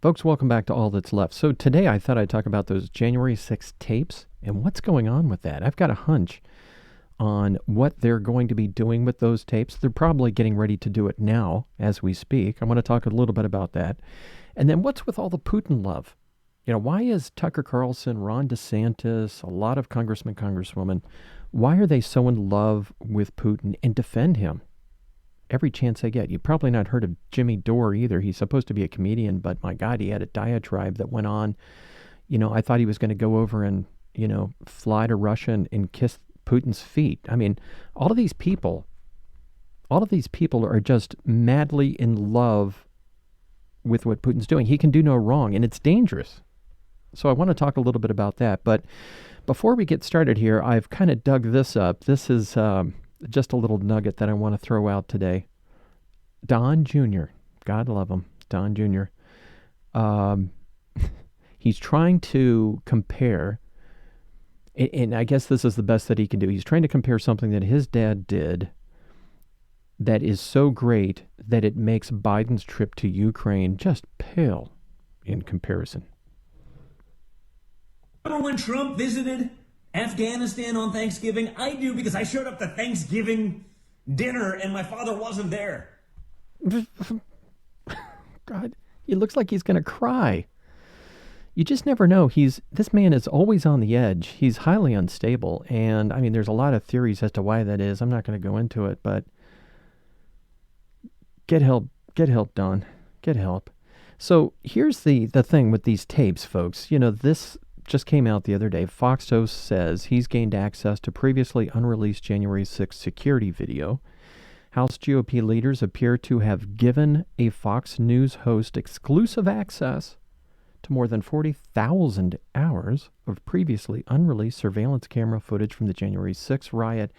Folks, welcome back to All That's Left. So, today I thought I'd talk about those January 6 tapes and what's going on with that. I've got a hunch on what they're going to be doing with those tapes. They're probably getting ready to do it now as we speak. I want to talk a little bit about that. And then, what's with all the Putin love? You know, why is Tucker Carlson, Ron DeSantis, a lot of congressmen, congresswomen, why are they so in love with Putin and defend him? Every chance I get. You've probably not heard of Jimmy Dore either. He's supposed to be a comedian, but my God, he had a diatribe that went on. You know, I thought he was going to go over and, you know, fly to Russia and, and kiss Putin's feet. I mean, all of these people, all of these people are just madly in love with what Putin's doing. He can do no wrong, and it's dangerous. So I want to talk a little bit about that. But before we get started here, I've kind of dug this up. This is. Um, just a little nugget that I want to throw out today. Don Jr., God love him, Don Jr., um, he's trying to compare, and I guess this is the best that he can do. He's trying to compare something that his dad did that is so great that it makes Biden's trip to Ukraine just pale in comparison. Remember when Trump visited Afghanistan on Thanksgiving? I do because I showed up to Thanksgiving dinner and my father wasn't there. God, he looks like he's going to cry. You just never know. He's this man is always on the edge. He's highly unstable, and I mean, there's a lot of theories as to why that is. I'm not going to go into it, but get help. Get help, Don. Get help. So here's the the thing with these tapes, folks. You know this just came out the other day. Fox host says he's gained access to previously unreleased January 6 security video. House GOP leaders appear to have given a Fox News host exclusive access to more than 40,000 hours of previously unreleased surveillance camera footage from the January 6 riot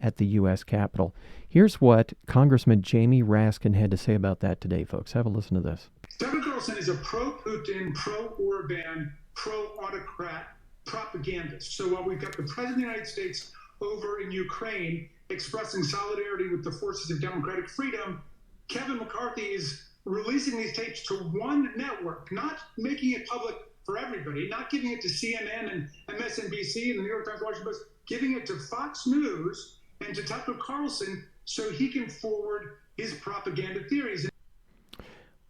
at the U.S. Capitol. Here's what Congressman Jamie Raskin had to say about that today, folks. Have a listen to this. Tucker Carlson is a pro Putin, pro Orban pro autocrat propagandist. So while we've got the President of the United States over in Ukraine expressing solidarity with the forces of democratic freedom, Kevin McCarthy is releasing these tapes to one network, not making it public for everybody, not giving it to CNN and MSNBC and the New York Times, Washington Post, giving it to Fox News and to Tucker Carlson so he can forward his propaganda theories.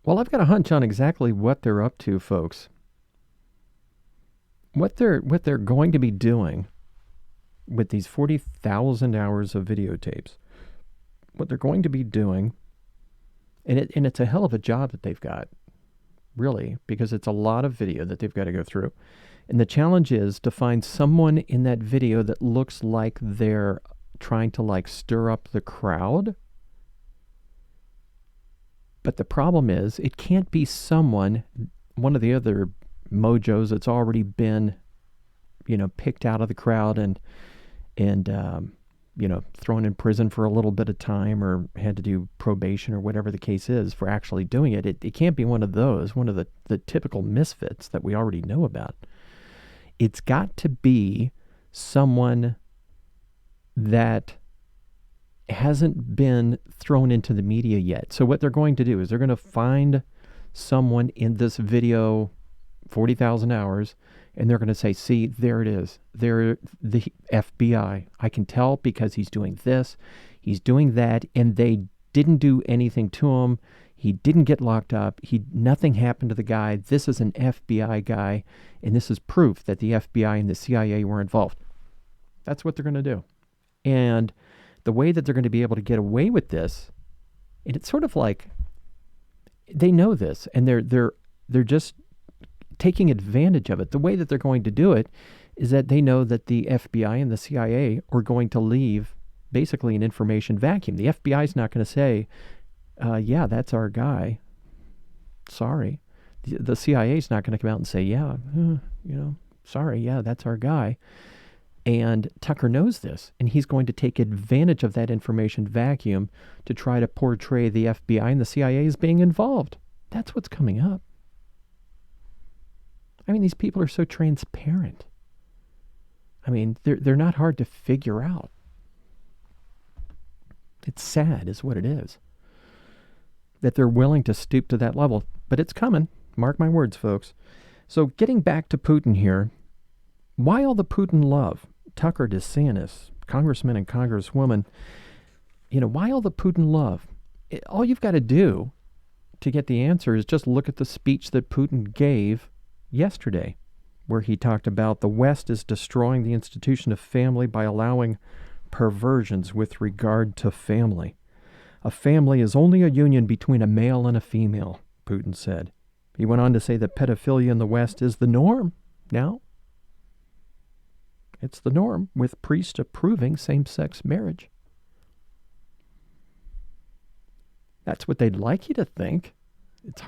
Well, I've got a hunch on exactly what they're up to, folks what they're what they're going to be doing with these 40,000 hours of videotapes, what they're going to be doing, and, it, and it's a hell of a job that they've got, really, because it's a lot of video that they've got to go through. And the challenge is to find someone in that video that looks like they're trying to like stir up the crowd. But the problem is, it can't be someone, one of the other mojos that's already been, you know, picked out of the crowd and and um, you know thrown in prison for a little bit of time or had to do probation or whatever the case is for actually doing it. It, it can't be one of those, one of the, the typical misfits that we already know about. It's got to be someone that hasn't been thrown into the media yet. So what they're going to do is they're going to find someone in this video 40,000 hours, and they're going to say, see, there it is. There, the FBI. I can tell because he's doing this, he's doing that, and they didn't do anything to him. He didn't get locked up. He nothing happened to the guy. This is an FBI guy, and this is proof that the FBI and the CIA were involved. That's what they're going to do. And the way that they're going to be able to get away with this, and it's sort of like they know this, and they're they're they're just taking advantage of it. The way that they're going to do it is that they know that the FBI and the CIA are going to leave basically an information vacuum. The FBI is not going to say, uh, yeah, that's our guy. Sorry. The, the CIA is not going to come out and say, yeah, uh, you know, sorry, yeah, that's our guy. And Tucker knows this, and he's going to take advantage of that information vacuum to try to portray the FBI and the CIA as being involved. That's what's coming up. I mean, these people are so transparent. I mean, they're, they're not hard to figure out. It's sad, is what it is. That they're willing to stoop to that level, but it's coming. Mark my words, folks. So, getting back to Putin here, why all the Putin love? Tucker DeSantis, congressman and congresswoman, you know, why all the Putin love? All you've got to do to get the answer is just look at the speech that Putin gave yesterday, where he talked about the West is destroying the institution of family by allowing perversions with regard to family. A family is only a union between a male and a female, Putin said. He went on to say that pedophilia in the West is the norm now. It's the norm, with priests approving same sex marriage. That's what they'd like you to think. It's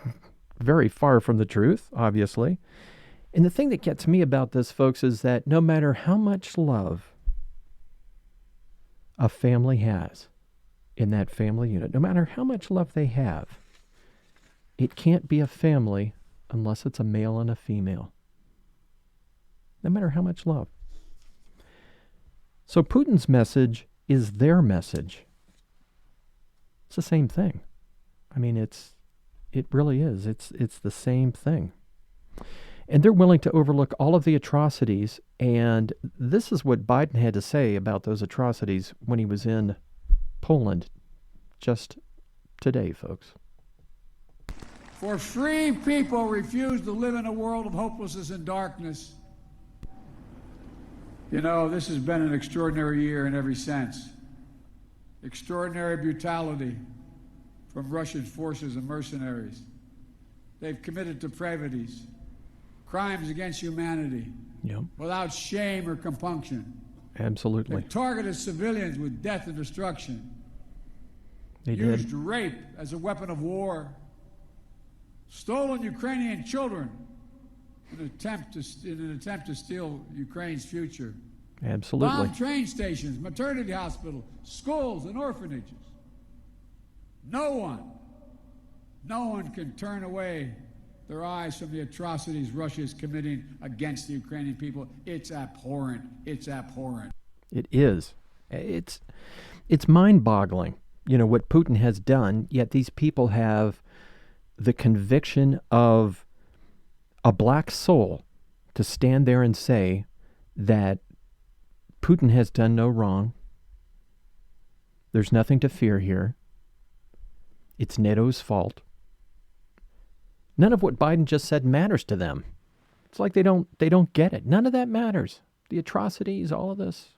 very far from the truth, obviously. And the thing that gets me about this, folks, is that no matter how much love a family has in that family unit, no matter how much love they have, it can't be a family unless it's a male and a female. No matter how much love. So Putin's message is their message. It's the same thing. I mean, it's it really is. It's it's the same thing. And they're willing to overlook all of the atrocities. And this is what Biden had to say about those atrocities when he was in Poland just today, folks. For free people refuse to live in a world of hopelessness and darkness. You know, this has been an extraordinary year in every sense. Extraordinary brutality from Russian forces and mercenaries. They've committed depravities, crimes against humanity, Yep. without shame or compunction. Absolutely. They've targeted civilians with death and destruction, They used did. rape as a weapon of war, stolen Ukrainian children an attempt to, in an attempt to steal Ukraine's future. Absolutely. Bomb train stations, maternity hospitals, schools, and orphanages. No one, no one can turn away their eyes from the atrocities Russia is committing against the Ukrainian people. It's abhorrent. It's abhorrent. It is. It's it's mind-boggling, you know, what Putin has done, yet these people have the conviction of a black soul to stand there and say that Putin has done no wrong. There's nothing to fear here. It's NATO's fault. None of what Biden just said matters to them. It's like they don't they don't get it. None of that matters. The atrocities, all of this.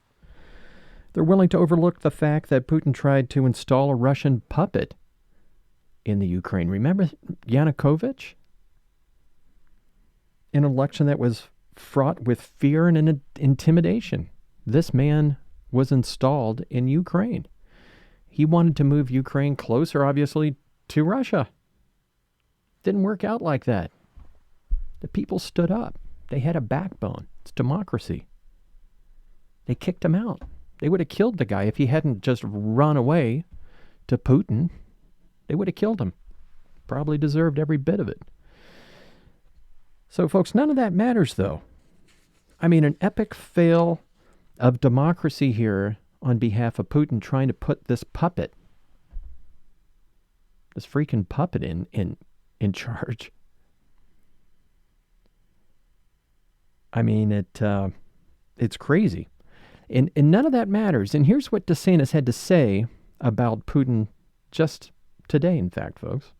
They're willing to overlook the fact that Putin tried to install a Russian puppet in the Ukraine. Remember Yanukovych? An election that was fraught with fear and in- intimidation. This man was installed in Ukraine. He wanted to move Ukraine closer, obviously, to Russia. Didn't work out like that. The people stood up. They had a backbone. It's democracy. They kicked him out. They would have killed the guy if he hadn't just run away to Putin. They would have killed him. Probably deserved every bit of it. So, folks, none of that matters, though. I mean, an epic fail of democracy here on behalf of Putin trying to put this puppet, this freaking puppet in, in, in charge. I mean, it uh, it's crazy. And, and none of that matters. And here's what DeSantis had to say about Putin just today, in fact, folks.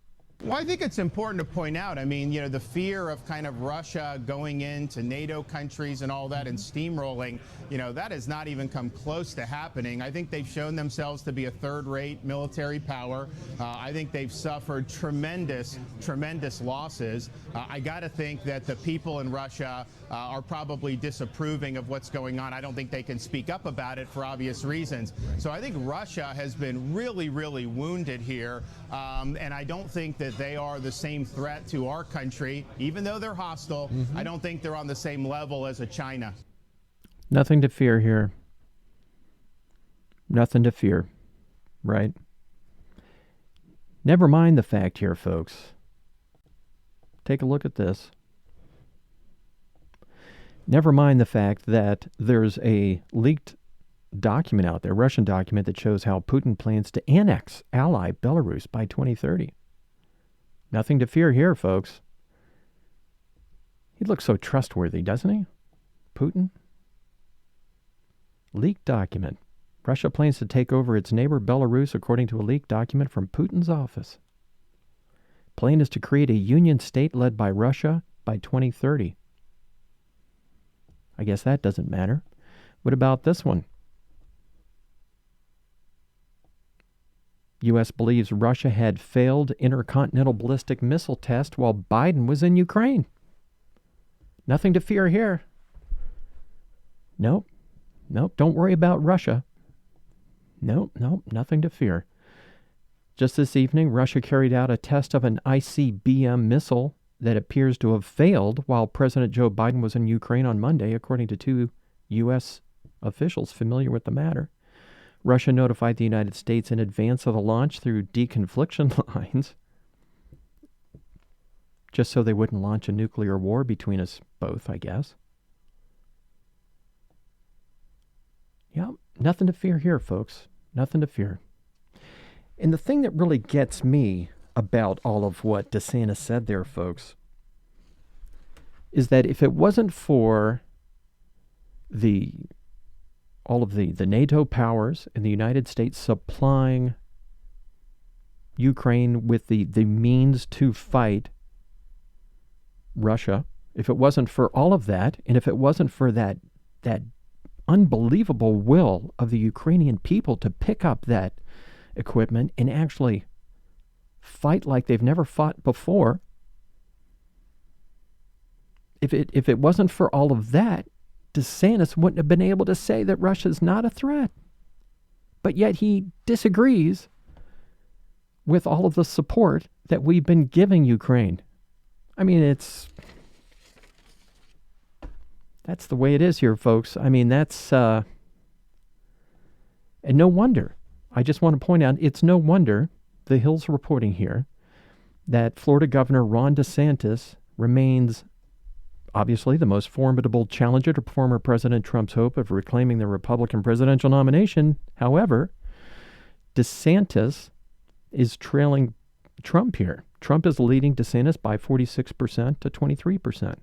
Well, I think it's important to point out. I mean, you know, the fear of kind of Russia going into NATO countries and all that and steamrolling, you know, that has not even come close to happening. I think they've shown themselves to be a third rate military power. Uh, I think they've suffered tremendous, tremendous losses. Uh, I got to think that the people in Russia uh, are probably disapproving of what's going on. I don't think they can speak up about it for obvious reasons. So I think Russia has been really, really wounded here. Um, and I don't think that they are the same threat to our country, even though they're hostile. I don't think they're on the same level as a China. Nothing to fear here. Nothing to fear, right? Never mind the fact here, folks. Take a look at this. Never mind the fact that there's a leaked document out there, Russian document, that shows how Putin plans to annex ally Belarus by 2030. Nothing to fear here, folks. He looks so trustworthy, doesn't he? Putin? Leaked document. Russia plans to take over its neighbor Belarus according to a leaked document from Putin's office. Plan is to create a union state led by Russia by 2030. I guess that doesn't matter. What about this one? U.S. believes Russia had failed intercontinental ballistic missile test while Biden was in Ukraine. Nothing to fear here. Nope. Nope. Don't worry about Russia. Nope. Nope. Nothing to fear. Just this evening, Russia carried out a test of an ICBM missile that appears to have failed while President Joe Biden was in Ukraine on Monday, according to two U.S. officials familiar with the matter. Russia notified the United States in advance of the launch through deconfliction lines, just so they wouldn't launch a nuclear war between us both, I guess. Yeah, nothing to fear here, folks. Nothing to fear. And the thing that really gets me about all of what DeSantis said there, folks, is that if it wasn't for the all of the, the NATO powers and the United States supplying Ukraine with the, the means to fight Russia, if it wasn't for all of that, and if it wasn't for that that unbelievable will of the Ukrainian people to pick up that equipment and actually fight like they've never fought before, if it if it wasn't for all of that, DeSantis wouldn't have been able to say that Russia's not a threat. But yet he disagrees with all of the support that we've been giving Ukraine. I mean, it's that's the way it is here, folks. I mean, that's uh, and no wonder. I just want to point out it's no wonder the Hill's reporting here that Florida Governor Ron DeSantis remains obviously the most formidable challenger to former President Trump's hope of reclaiming the Republican presidential nomination. However, DeSantis is trailing Trump here. Trump is leading DeSantis by 46% to 23%.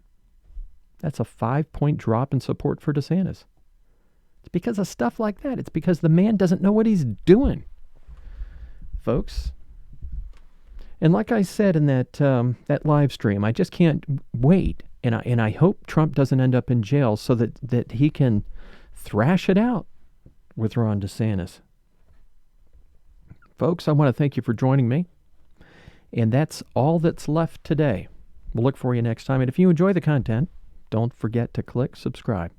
That's a five point drop in support for DeSantis. It's because of stuff like that. It's because the man doesn't know what he's doing, folks. And like I said in that um, that live stream, I just can't wait and I and I hope Trump doesn't end up in jail so that that he can thrash it out with Ron DeSantis. Folks, I want to thank you for joining me. And that's all that's left today. We'll look for you next time. And if you enjoy the content, don't forget to click subscribe.